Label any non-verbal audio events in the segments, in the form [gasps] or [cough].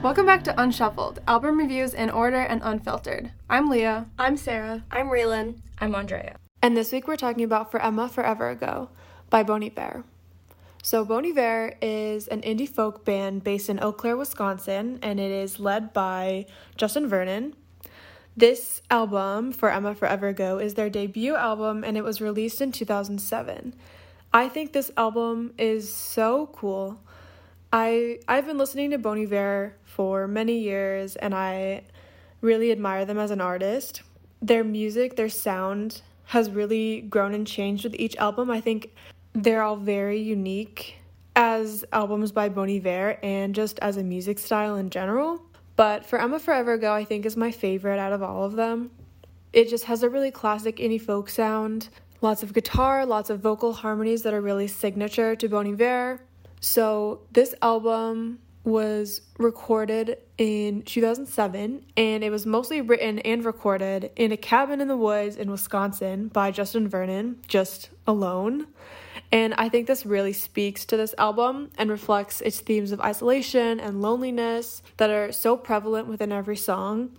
Welcome back to Unshuffled, album reviews in order and unfiltered. I'm Leah. I'm Sarah. I'm Raylan. I'm Andrea. And this week we're talking about For Emma Forever Ago by Bon Iver. So, Bon Iver is an indie folk band based in Eau Claire, Wisconsin, and it is led by Justin Vernon. This album, For Emma Forever Ago, is their debut album and it was released in 2007. I think this album is so cool. I I've been listening to Bon Iver for many years and I really admire them as an artist. Their music, their sound has really grown and changed with each album. I think they're all very unique as albums by Bon Iver and just as a music style in general. But For Emma Forever Ago, I think is my favorite out of all of them. It just has a really classic indie folk sound, lots of guitar, lots of vocal harmonies that are really signature to Bon Iver. So this album was recorded in 2007 and it was mostly written and recorded in a cabin in the woods in Wisconsin by Justin Vernon, just alone. And I think this really speaks to this album and reflects its themes of isolation and loneliness that are so prevalent within every song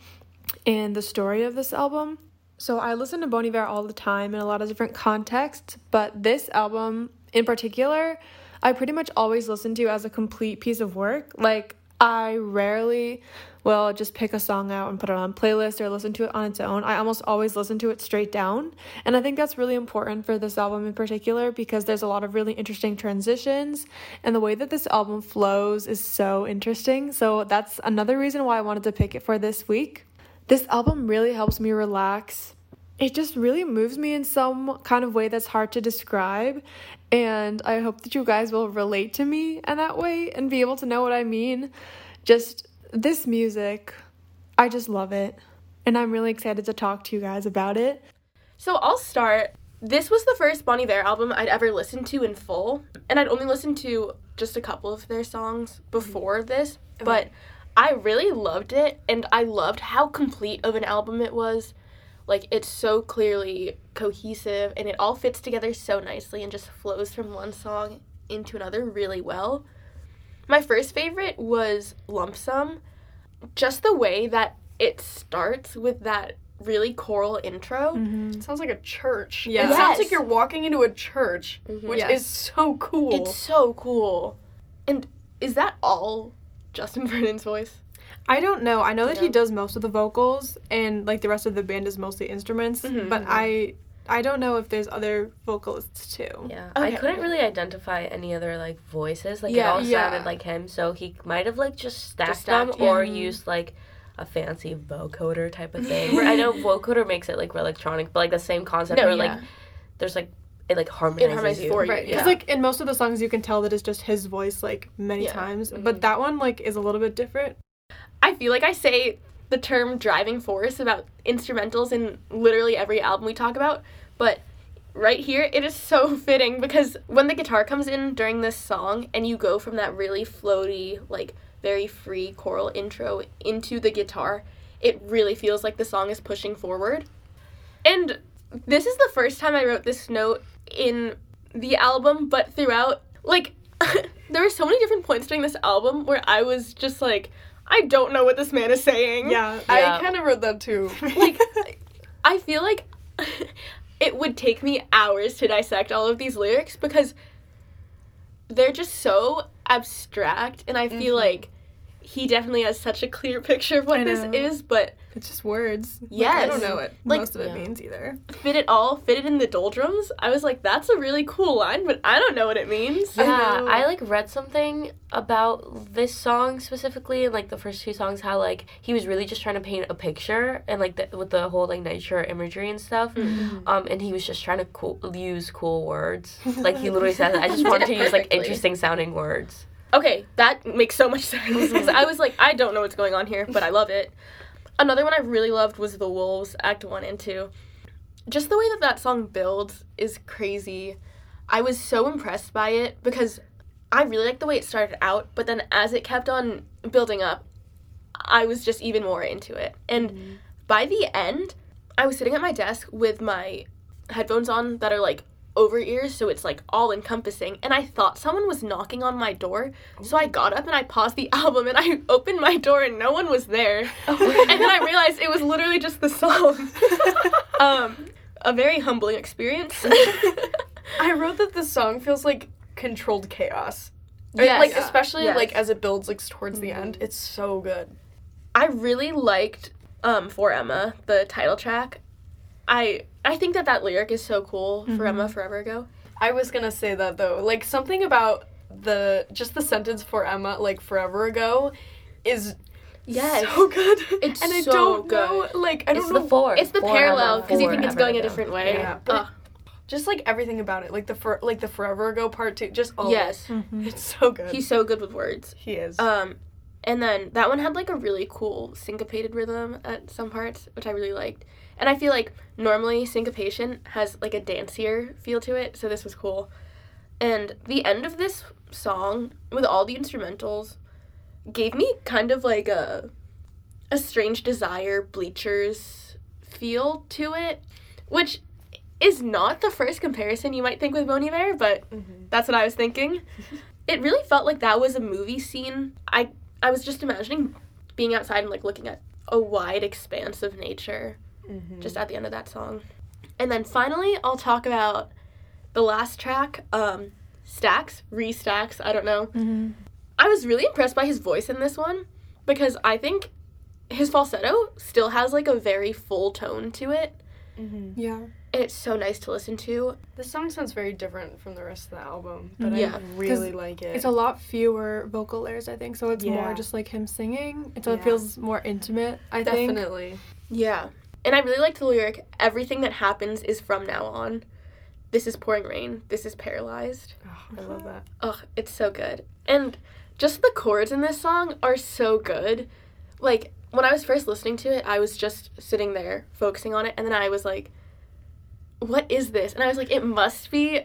and the story of this album. So I listen to Bon Iver all the time in a lot of different contexts, but this album in particular, I pretty much always listen to as a complete piece of work. Like I rarely will just pick a song out and put it on a playlist or listen to it on its own. I almost always listen to it straight down. And I think that's really important for this album in particular because there's a lot of really interesting transitions and the way that this album flows is so interesting. So that's another reason why I wanted to pick it for this week. This album really helps me relax. It just really moves me in some kind of way that's hard to describe. And I hope that you guys will relate to me in that way and be able to know what I mean. Just this music, I just love it. And I'm really excited to talk to you guys about it. So I'll start. This was the first Bon Iver album I'd ever listened to in full, and I'd only listened to just a couple of their songs mm-hmm. before this, but I really loved it, and I loved how complete of an album it was. Like, it's so clearly cohesive, and it all fits together so nicely and just flows from one song into another really well. My first favorite was Lump Sum. Just the way that it starts with that really choral intro. Mm-hmm. It sounds like a church. Yeah. It sounds like you're walking into a church, mm-hmm. which Yes. is so cool. It's so cool. And is that all Justin Vernon's voice? I don't know. I know that he does most of the vocals and like the rest of the band is mostly instruments, Mhm, but I I don't know if there's other vocalists too. Yeah, Okay. I couldn't really identify any other like voices. Like Yeah, it all yeah. sounded like him, so he might have like just stacked, Just stacked, them or yeah. used like a fancy vocoder type of [laughs] thing. Where I know vocoder makes it like electronic, but like the same concept No, where yeah. like there's like it like harmonizes, harmonizes you. for you. Right. Because Yeah. like in most of the songs you can tell that it's just his voice like many Yeah. times. Mhm. But that one like is a little bit different. I feel like I say the term driving force about instrumentals in literally every album we talk about, but right here it is so [laughs] fitting because when the guitar comes in during this song and you go from that really floaty, like very free choral intro into the guitar, it really feels like the song is pushing forward. And this is the first time I wrote this note in the album, but throughout, like, [laughs] there were so many different points during this album where I was just like, I don't know what this man is saying. Yeah. Yeah. I kind of wrote that too. [laughs] Like, I feel like [laughs] it would take me hours to dissect all of these lyrics because they're just so abstract, and I feel mm-hmm. like he definitely has such a clear picture of what this is, but It's just words. Like, yes, I don't know what Like- most of it Yeah. means either. fit it all, fit it in the doldrums. I was like, that's a really cool line, but I don't know what it means. Yeah, know. I, like read something about this song specifically, and like the first two songs, how like he was really just trying to paint a picture and like the, with the whole like nature imagery and stuff. Um, and he was just trying to cool, use cool words. Like he literally said, I just [laughs] wanted to use like interesting sounding words. Okay, that makes so much [laughs] sense I was like, I don't know what's going on here, but I love it. Another one I really loved was The Wolves, Act 1 and 2. Just the way that that song builds is crazy. I was so impressed by it because I really liked the way it started out, but then as it kept on building up, I was just even more into it. And mm-hmm. by the end, I was sitting at my desk with my headphones on that are like over ears, so it's like all encompassing. And I thought someone was knocking on my door, so I got up and I paused the [laughs] album and I opened my door and no one was there. [laughs] and then I realized it was literally just the song. [laughs] um, a very humbling experience. I wrote that the song feels like controlled chaos. Yes. Like Yeah. especially Yes. like as it builds like towards the end. It's so good. I really liked um for Emma the title track. I I think that that lyric is so cool for Emma mm-hmm. forever ago. I was gonna say that though. Like something about the just the sentence for Emma like forever ago is Yes. so good. It's and I so don't good. know like I don't the know four. It's the Four parallel because you think it's forever going a different way. Yeah, but- Ugh, just like everything about it. Like the for like the forever ago part too. Just all of it. yes, mm-hmm. Mm-hmm. It's so good. he's so good with words. he is. Um, and then that one had like a really cool syncopated rhythm at some parts, which I really liked. And I feel like normally syncopation has like a dancier feel to it, so this was cool. And the end of this song with all the instrumentals gave me kind of like a a strange desire bleachers feel to it, which is not the first comparison you might think with Bon Iver, but Mhm. that's what I was thinking. [laughs] it really felt like that was a movie scene. I I was just imagining being outside and like looking at a wide expanse of nature Mhm. just at the end of that song. And then finally, I'll talk about the last track, um, Stacks, Restacks, I don't know. Mm-hmm. I was really impressed by his voice in this one because I think his falsetto still has like a very full tone to it. Mhm. Yeah. And it's so nice to listen to. This song sounds very different from the rest of the album, but Yeah. I really like it. It's a lot fewer vocal layers, I think. So it's Yeah. more just like him singing. So Yeah. it feels more intimate, I think. Definitely. Yeah. And I really liked the lyric everything that happens is from now on. This is pouring rain. This is paralyzed. Oh, I love uh-huh. that. Ugh, it's so good. And just the chords in this song are so good. Like, when I was first listening to it, I was just sitting there focusing on it, and then I was like, what is this? And I was like, it must be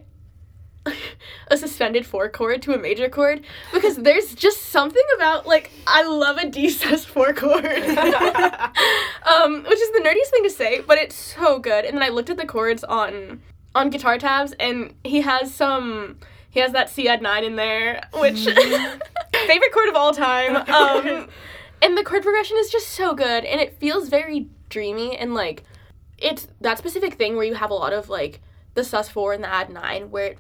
[laughs] a suspended four chord to a major chord because there's just something about like I love a D sus four chord, [laughs] um, which is the nerdiest thing to say, but it's so good. And then I looked at the chords on on guitar tabs, and he has some he has that C add nine in there, which [laughs] favorite chord of all time. Um, and the chord progression is just so good, and it feels very dreamy and like it's that specific thing where you have a lot of like the sus four and the add nine, where it,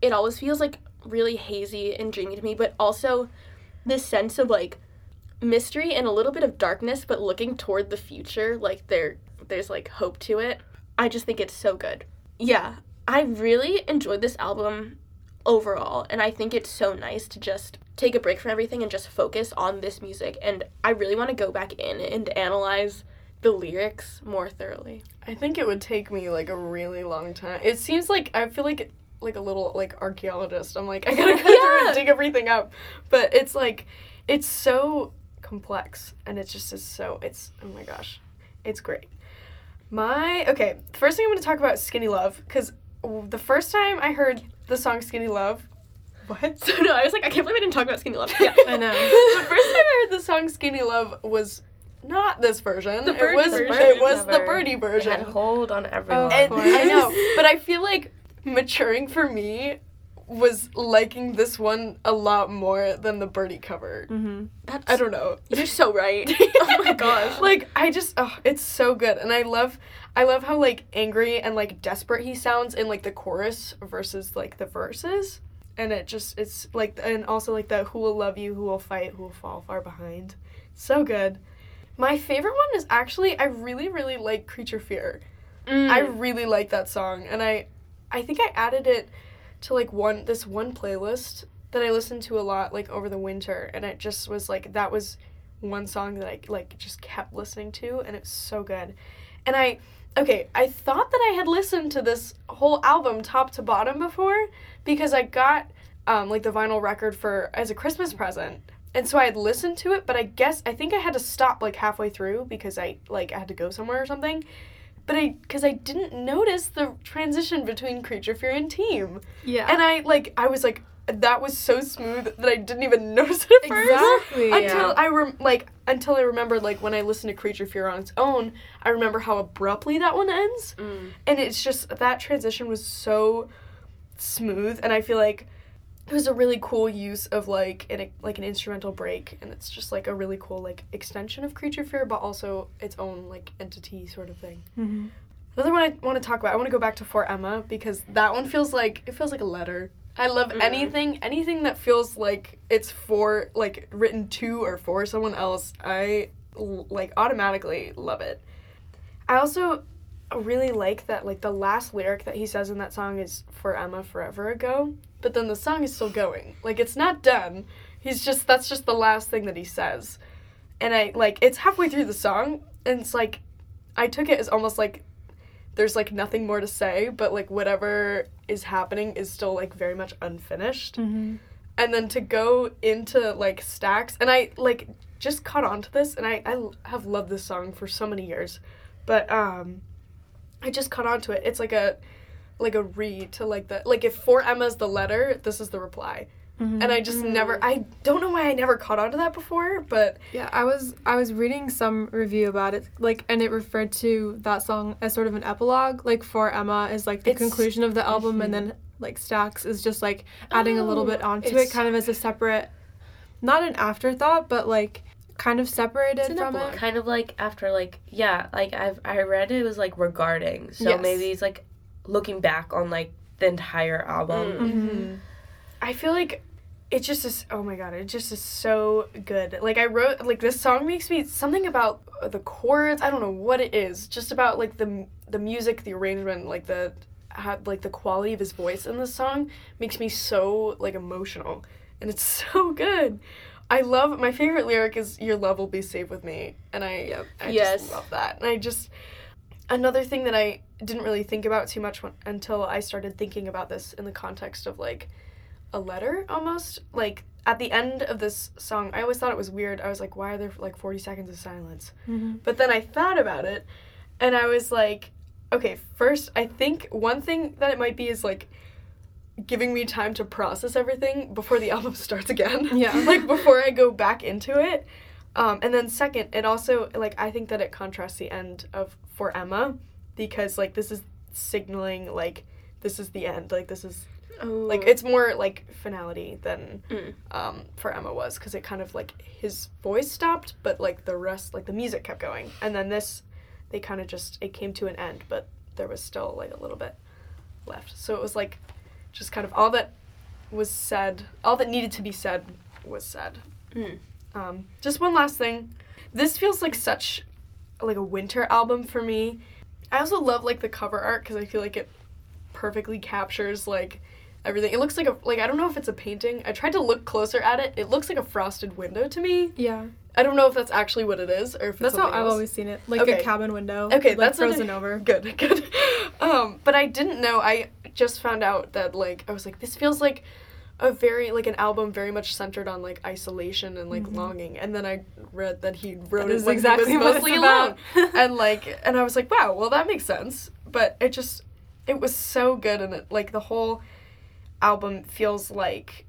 it always feels like really hazy and dreamy to me, but also this sense of like mystery and a little bit of darkness, but looking toward the future, like there there's like hope to it. I just think it's so good. Yeah, I really enjoyed this album overall, and I think it's so nice to just take a break from everything and just focus on this music. And I really want to go back in and analyze the lyrics more thoroughly. I think it would take me like a really long time. It seems like I feel like like a little like archaeologist. I'm like I gotta [laughs] go through and dig everything up, but it's like it's so complex and it just is so it's oh my gosh, it's great. My okay, the first thing I'm gonna talk about is Skinny Love because the first time I heard the song Skinny Love, what? [laughs] So no, I was like, I can't believe I didn't talk about Skinny Love. Yeah. [laughs] I know. the first time I heard the song Skinny Love was not this version. The it Birdy was version. it was the Never. Birdy It version. had hold on everyone. And course. I know, but I feel like maturing for me was liking this one a lot more than the Birdy cover. Mm-hmm. That's, I don't know. You're so right. [laughs] oh my gosh. like I just oh, it's so good and I love I love how like angry and like desperate he sounds in like the chorus versus like the verses. And it just it's like and also like the who will love you, who will fight, who will fall far behind. So good. My favorite one is actually I really really like Creature Fear. Mm. I really like that song, and I, I think I added it to like one this one playlist that I listened to a lot like over the winter, and it just was like that was one song that I like just kept listening to, and it's so good. And I, okay, I thought that I had listened to this whole album top to bottom before because I got um, like the vinyl record for as a Christmas present. And so I had listened to it, but I guess I think I had to stop like halfway through because I like I had to go somewhere or something but I because I didn't notice the transition between creature fear and team, Yeah. and I like I was like that was so smooth that I didn't even [laughs] notice it at first Exactly. until I rem- like until I remembered like when I listened to creature fear on its own, I remember how abruptly that one ends, Mm. and it's just that transition was so smooth, and I feel like it was a really cool use of like an like an instrumental break, and it's just like a really cool like extension of Creature Fear, but also its own like entity sort of thing. Mm-hmm. Another one I want to talk about. I want to go back to For Emma because that one feels like it feels like a letter. I love Mhm. anything anything that feels like it's for like written to or for someone else. I l- like automatically love it. I also really like that like the last lyric that he says in that song is for Emma forever ago, but then the song is still going. Like it's not done. He's just that's just the last thing that he says. And I like it's halfway through the song and it's like I took it as almost like there's like nothing more to say, but like whatever is happening is still like very much unfinished. Mm-hmm. And then to go into like stacks, and I like just caught on to this, and I, I have loved this song for so many years, but um, I just caught on to it. It's like a like a read to like the like if for Emma's the letter, this is the reply. Mm-hmm. And I just never I don't know why I never caught on to that before, but Yeah, I was I was reading some review about it, like, and it referred to that song as sort of an epilogue. Like, for Emma is like the It's- conclusion of the album, Mhm. and then like Stacks is just like adding a little bit Oh, onto it, kind of as a separate, not an afterthought, but like kind of separated from it. kind of like after like yeah like i've i read it was like regarding so Yes. maybe it's like looking back on like the entire album Mm. Mm-hmm. I feel like it just is oh my god, it just is so good. Like I wrote like this song makes me something about the chords, I don't know what it is, just about like the the music, the arrangement, like the how, like the quality of his voice in this song makes me so like emotional and it's [laughs] so good. I love my favorite lyric is your love will be safe with me and I I Yes. just love that. And I just another thing that I didn't really think about too much when, until I started thinking about this in the context of like a letter almost. Like at the end of this song, I always thought it was weird. I was like, why are there like 40 seconds of silence? Mm-hmm. But then I thought about it and I was like, okay, first, I think one thing that it might be is like giving me time to process everything before the [laughs] album starts again. Yeah. [laughs] like before I go back into it. Um, and then second, it also like I think that it contrasts the end of for Emma because like this is signaling like this is the end. Like this is like it's more like finality than Mm. um, for Emma was because it kind of like his voice stopped, but like the rest, like the music kept going, and then this, they kind of just it came to an end, but there was still like a little bit left. So it was like, just kind of all that was said, all that needed to be said was said. Mm. Um, just one last thing, this feels like such like a winter album for me. I also love like the cover art because I feel like it perfectly captures like everything. It looks like a like I don't know if it's a painting. I tried to look closer at it. It looks like a frosted window to me. Yeah, I don't know if that's actually what it is or if it's that's how I've else. always seen it, like Okay. a cabin window. Okay, like that's frozen over. Good, [laughs] good. Um, but I didn't know. I just found out that like I was like this feels like a very like an album very much centered on like isolation and like longing. And then I read that he wrote Mm-hmm. That it when exactly he was mostly alone. and like and I was like, wow, well that makes sense. But it just it was so good and it like the whole album feels like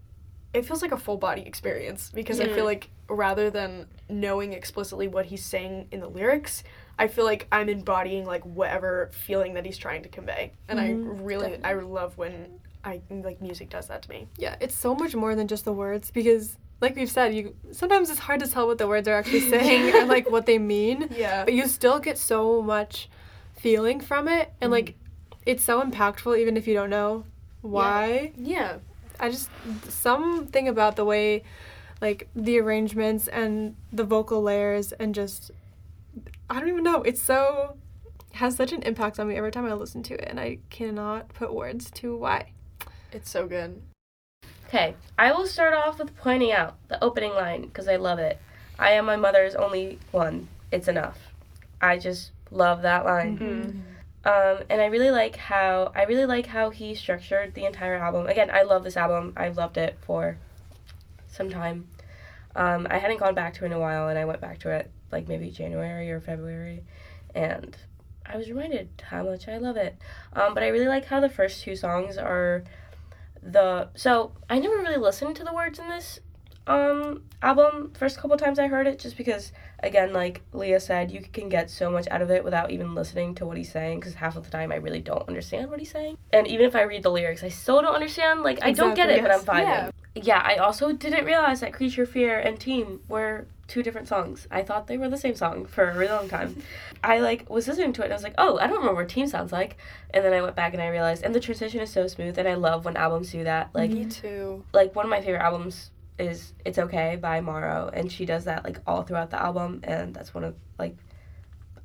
it feels like a full body experience because I feel like rather than knowing explicitly what he's saying in the lyrics, I feel like I'm embodying like whatever feeling that he's trying to convey. And I Mhm, really I love when I like music does that to me. Yeah, it's so much more than just the words because, like we've said, you sometimes it's hard to tell what the words are actually [laughs] saying and like what they mean. Yeah. but you still get so much feeling from it and like it's so impactful even if you don't know why Yeah. i just something about the way like the arrangements and the vocal layers and just i don't even know it's so has such an impact on me every time i listen to it and i cannot put words to why It's so good. Okay, I will start off with pointing out the opening line because I love it. I am my mother's only one. It's enough. I just love that line. Mm-hmm. Um, and I really like how I really like how he structured the entire album. Again, I love this album. I've loved it for some time. Um, I hadn't gone back to it in a while, and I went back to it like maybe January or February, and I was reminded how much I love it. Um, but I really like how the first two songs are the so I never really listened to the words in this um album first couple times I heard it just because again like Leah said you can get so much out of it without even listening to what he's saying because half of the time I really don't understand what he's saying and even if I read the lyrics I still don't understand like I don't get it Exactly, but I'm fine vibing. Yeah. I also didn't realize that Creature Fear and Team were two different songs. I thought they were the same song for a really long time. I like was listening to it and I was like, "Oh, I don't remember what Team sounds like." And then I went back and I realized and the transition is so smooth and I love when albums do that. Like Me too. like one of my favorite albums is It's Okay by Morrow and she does that like all throughout the album and that's one of like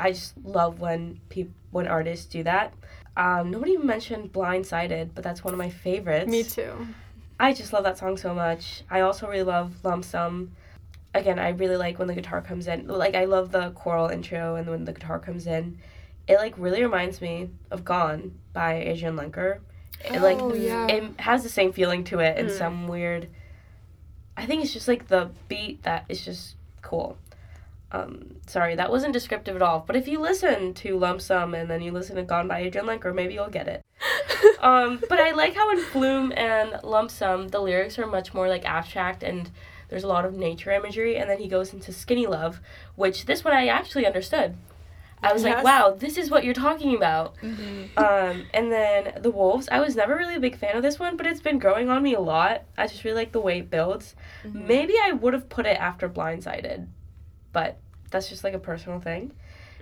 I just love when peop when artists do that. Um, nobody mentioned Blindsided, but that's one of my favorites. Me too. I just love that song so much. I also really love Lump Sum. Again, I really like when the guitar comes in. Like I love the choral intro and when the guitar comes in. It like really reminds me of Gone by Adrianne Lenker. It like Oh, yeah. it has the same feeling to it in Mm. some weird I think it's just like the beat that is just cool. Um, sorry, that wasn't descriptive at all. But if you listen to Lump Sum and then you listen to Gone by Adrianne Lenker, maybe you'll get it. [laughs] um, but I like how in Flume and Lump Sum the lyrics are much more like abstract and there's a lot of nature imagery. And then he goes into Skinny Love, which this one I actually understood. I was like, wow, this is what you're talking about. Mm-hmm. Um, and then the wolves. I was never really a big fan of this one, but it's been growing on me a lot. I just really like the way it builds. Mm-hmm. Maybe I would have put it after Blindsided, but that's just like a personal thing.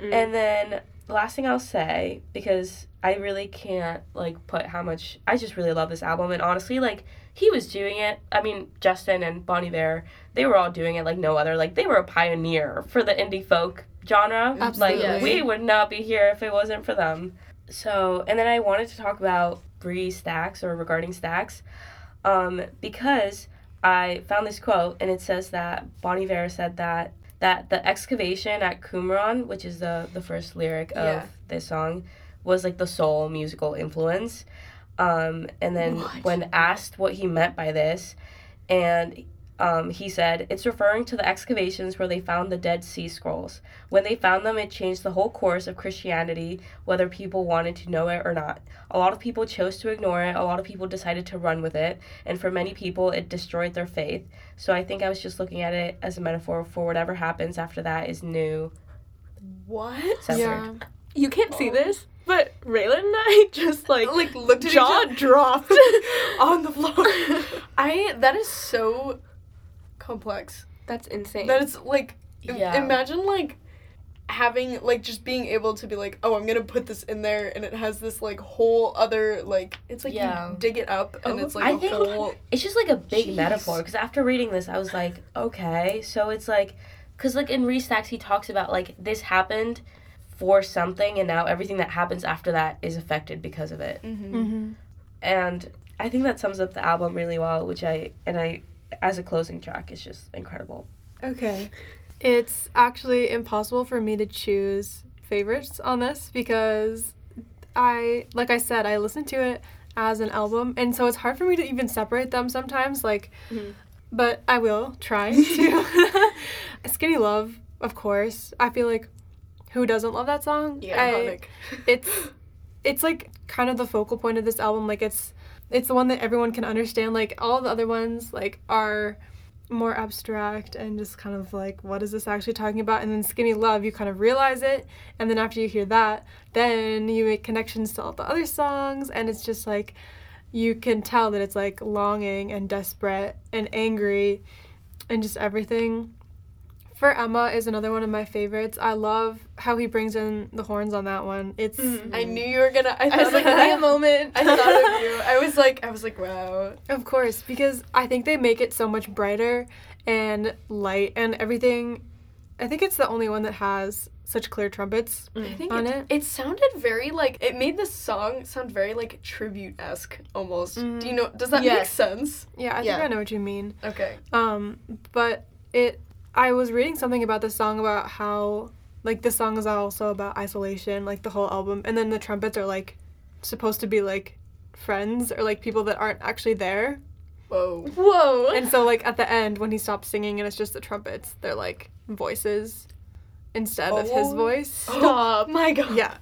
Mm. And then the last thing I'll say because I really can't like put how much I just really love this album and honestly like he was doing it. I mean Justin and Bon Iver, they were all doing it like no other. Like they were a pioneer for the indie folk genre. Absolutely. Like we would not be here if it wasn't for them. So and then I wanted to talk about Bree Stacks or regarding Stacks, um, because I found this quote and it says that Bon Iver said that that the excavation at Qumran, which is the the first lyric of Yeah. this song, was like the sole musical influence. Um, and then What? when asked what he meant by this, and um, he said it's referring to the excavations where they found the Dead Sea Scrolls. When they found them, it changed the whole course of Christianity, whether people wanted to know it or not. A lot of people chose to ignore it. A lot of people decided to run with it, and for many people, it destroyed their faith. So I think I was just looking at it as a metaphor for whatever happens after that is new, What? censored. Yeah. You can't see this, but Raylan and I [laughs] just like Like looked at each jaw other dropped. [laughs] [laughs] on the floor. I that is so complex. That's insane. That is like im- Yeah. imagine like having like just being able to be like, oh, I'm gonna put this in there, and it has this like whole other like it's like Yeah. you dig it up, and Oh, it's like I a think- whole. It's just like a big Jeez. metaphor because after reading this, I was like, okay, so it's like, because like in Restacks, he talks about like this happened for something, and now everything that happens after that is affected because of it. Mm-hmm. Mm-hmm. And I think that sums up the album really well, which I and I as a closing track is just incredible. Okay. It's actually impossible for me to choose favorites on this because I, like I said, I listen to it as an album, and so it's hard for me to even separate them sometimes. Like, Mhm. but I will try to. [laughs] Skinny Love, of course. I feel like who doesn't love that song? Yeah, I- it's it's like kind of the focal point of this album like it's it's the one that everyone can understand like all the other ones like are more abstract and just kind of like what is this actually talking about? And then skinny love you kind of realize it and then after you hear that then you make connections to all the other songs and it's just like you can tell that it's like longing and desperate and angry and just everything for Emma is another one of my favorites. I love how he brings in the horns on that one. It's Mhm. I knew you were gonna. I I thought was like, of wait a moment. I thought of you. I was like, I was like, wow. Of course, because I think they make it so much brighter and light and everything. I think it's the only one that has such clear trumpets I think on it, it. it sounded very like it made the song sound very like tribute esque almost. Do you know? Does that make sense? Yeah, I Yeah. think I know what you mean. Okay. Um, but it I was reading something about this song about how like this song is also about isolation, like the whole album, and then the trumpets are like supposed to be like friends or like people that aren't actually there. Whoa. Whoa. And so like at the end when he stops singing and it's just the trumpets, they're like voices instead of his Oh. voice. [gasps] Stop. My God. Yeah.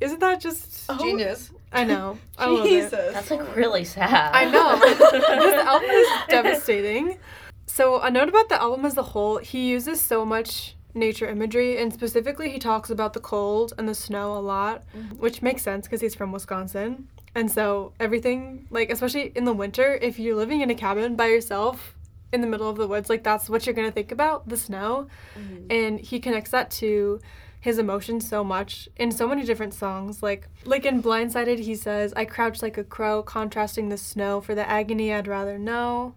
Isn't that just Oh. Genius. I know. I love it. [laughs] Jesus. That's like really sad. I know. [laughs] this album is devastating. So, a note about the album as a whole, he uses so much nature imagery, and specifically, he talks about the cold and the snow a lot, mm-hmm. which makes sense because he's from Wisconsin. And so, everything, like, especially in the winter, if you're living in a cabin by yourself in the middle of the woods, like, that's what you're going to think about the snow. Mm-hmm. And he connects that to his emotions so much in so many different songs. Like like in Blindsided he says, I crouch like a crow, contrasting the snow for the agony I'd rather know.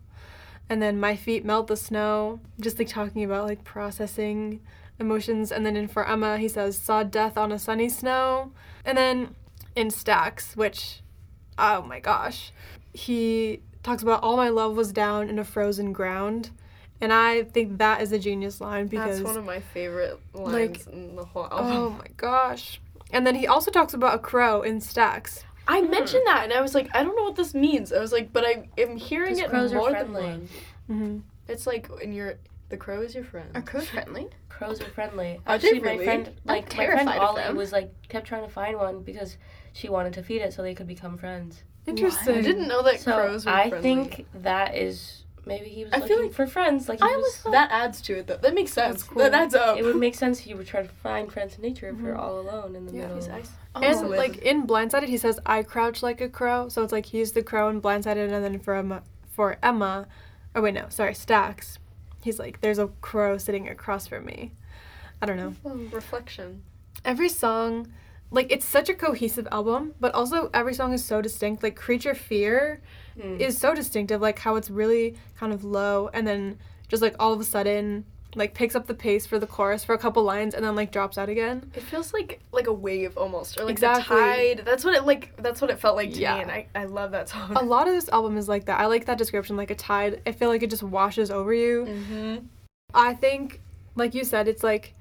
And then my feet melt the snow. Just like talking about like processing emotions. And then in For Emma he says, Saw death on a sunny snow. And then in Stacks, which oh my gosh. He talks about all my love was down in a frozen ground. And I think that is a genius line because That's one of my favorite lines in the whole album. Oh my gosh. And then he also talks about a crow in stacks. I mentioned that and I was like, I don't know what this means. I was like, but I am hearing it crows are more than friendly. once. Mm-hmm. It's like when you're the crow is your friend. Are crows friendly? Crows are friendly. Are they Actually, my really? friend, I'm like my friend terrified of Ollie, was like kept trying to find one because she wanted to feed it so they could become friends. Interesting. I didn't know that So crows were I friendly. think that is maybe he was I looking feel like- for friends. Like he I was. was that adds to it though. That makes sense. Cool. That adds up. it would make sense if you would try to find friends in nature if you're mm-hmm. all alone in the yeah, middle. he's ice. And like in Blindsided, he says, "I crouch like a crow." So it's like he's the crow in Blindsided, and then for Emma, for Emma, oh wait, no, sorry, Stacks, he's like, "There's a crow sitting across from me." I don't know. reflection. Every song, like it's such a cohesive album, but also every song is so distinct. Like Creature Fear Mm. is so distinctive, like how it's really kind of low, and then just like all of a sudden, like picks up the pace for the chorus for a couple lines, and then like drops out again. It feels like like a wave almost, or like Exactly. tide. That's what it like. That's what it felt like to Yeah. me, and I, I love that song. A lot of this album is like that. I like that description, like a tide. I feel like it just washes over you. mm-hmm. I think, like you said, it's like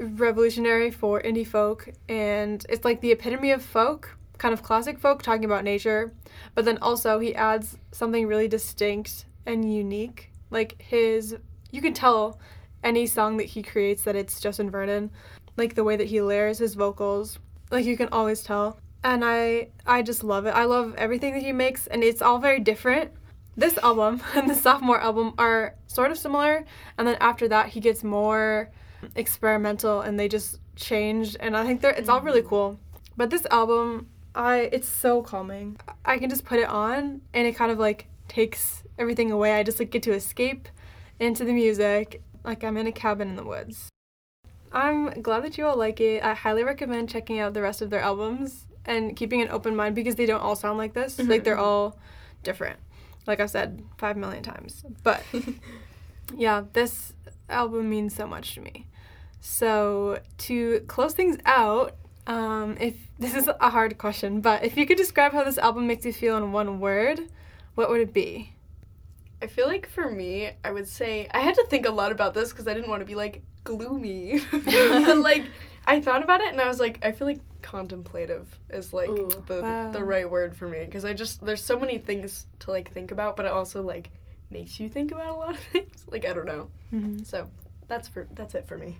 revolutionary for indie folk, and it's like the epitome of folk, kind of classic folk, talking about nature. But then also he adds something really distinct and unique. Like his, you can tell any song that he creates that it's Justin Vernon, like the way that he layers his vocals. Like you can always tell. And I, I just love it. I love everything that he makes, and it's all very different this album [laughs] and the sophomore album are sort of similar and then after that he gets more experimental and they just changed and i think they're it's all really cool but this album i it's so calming. I can just put it on and it kind of like takes everything away. I just like get to escape into the music like i'm in a cabin in the woods. I'm glad that you all like it. I highly recommend checking out the rest of their albums and keeping an open mind because they don't all sound like this. [laughs] Like they're all different. Like I've said five million times. But [laughs] yeah, this album means so much to me. So to close things out, um, if this is a hard question, but if you could describe how this album makes you feel in one word, what would it be? I feel like for me, I would say I had to think a lot about this because I didn't want to be like gloomy. but [laughs] [laughs] like I thought about it and I was like, I feel like contemplative is like Ooh. the Wow. the right word for me because I just there's so many things to like think about, but it also like makes you think about a lot of [laughs] things. Like I don't know. Mm-hmm. So that's for that's it for me.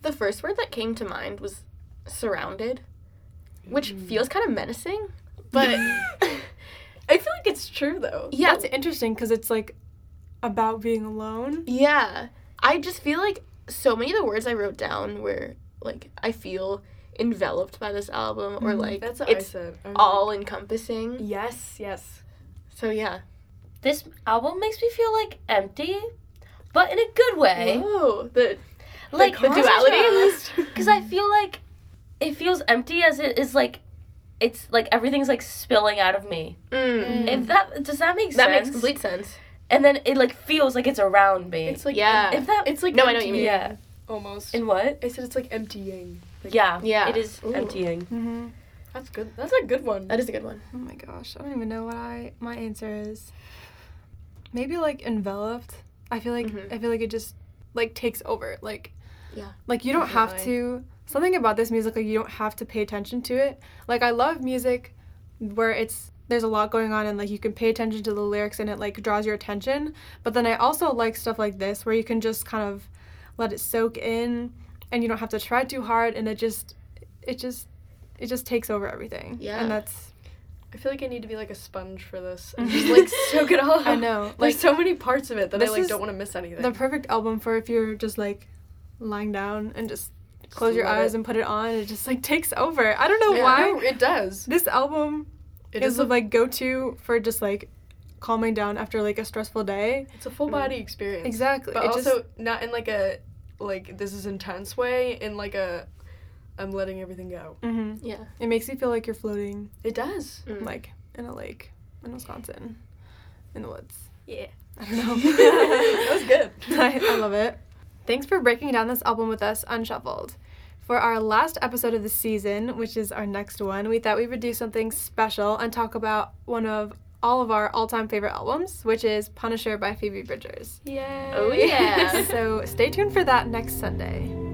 The first word that came to mind was surrounded, which feels kind of menacing, but [laughs] I feel like it's true though. yeah, That's interesting because it's like about being alone. yeah. I just feel like so many of the words I wrote down were like I feel enveloped by this album or Mhm. like That's what I it's said. I was all encompassing. yes, yes. So yeah. This album makes me feel like empty, but in a good way. Whoa, the Like the duality. Because [laughs] I feel like it feels empty as it is like it's like everything's like spilling out of me. Mm. If that does that make That sense? That makes complete sense. And then it like feels like it's around me. It's like Yeah. if that it's like No, I know what you mean. yeah. almost. In what? I said it's like emptying. Like, Yeah. Yeah. It is Ooh. emptying. Mm-hmm. That's good. That's a good one. That is a good one. Oh my gosh, I don't even know what I my answer is. Maybe like enveloped. I feel like Mhm. I feel like it just like takes over. Like Yeah. Like you don't have Definitely. to something about this music like you don't have to pay attention to it. Like I love music where it's there's a lot going on and like you can pay attention to the lyrics and it like draws your attention. But then I also like stuff like this where you can just kind of let it soak in and you don't have to try too hard and it just it just it just takes over everything. Yeah. And that's I feel like I need to be like a sponge for this [laughs] and just like soak it all. I know. There's Like so many parts of it that I like don't want to miss anything. the perfect album for if you're just like lying down and just close your eyes it- and put it on. It just like takes over. I don't know Yeah, why. no, it does. This album It is is the a, like go to for just like calming down after like a stressful day. it's a full body experience. Exactly. But It also just- not in like a like this is intense way. In like a I'm letting everything go. Mhm. Yeah. It makes you feel like you're floating It does. Mm. like in a lake in Wisconsin, in the woods. Yeah. I don't know. [laughs] [laughs] that was good. [laughs] I, I love it. Thanks for breaking down this album with us, Unshuffled. For our last episode of the season, which is our next one, we thought we would do something special and talk about one of all of our all-time favorite albums, which is Punisher by Phoebe Bridgers. Yay! Oh yeah! [laughs] so stay tuned for that next Sunday.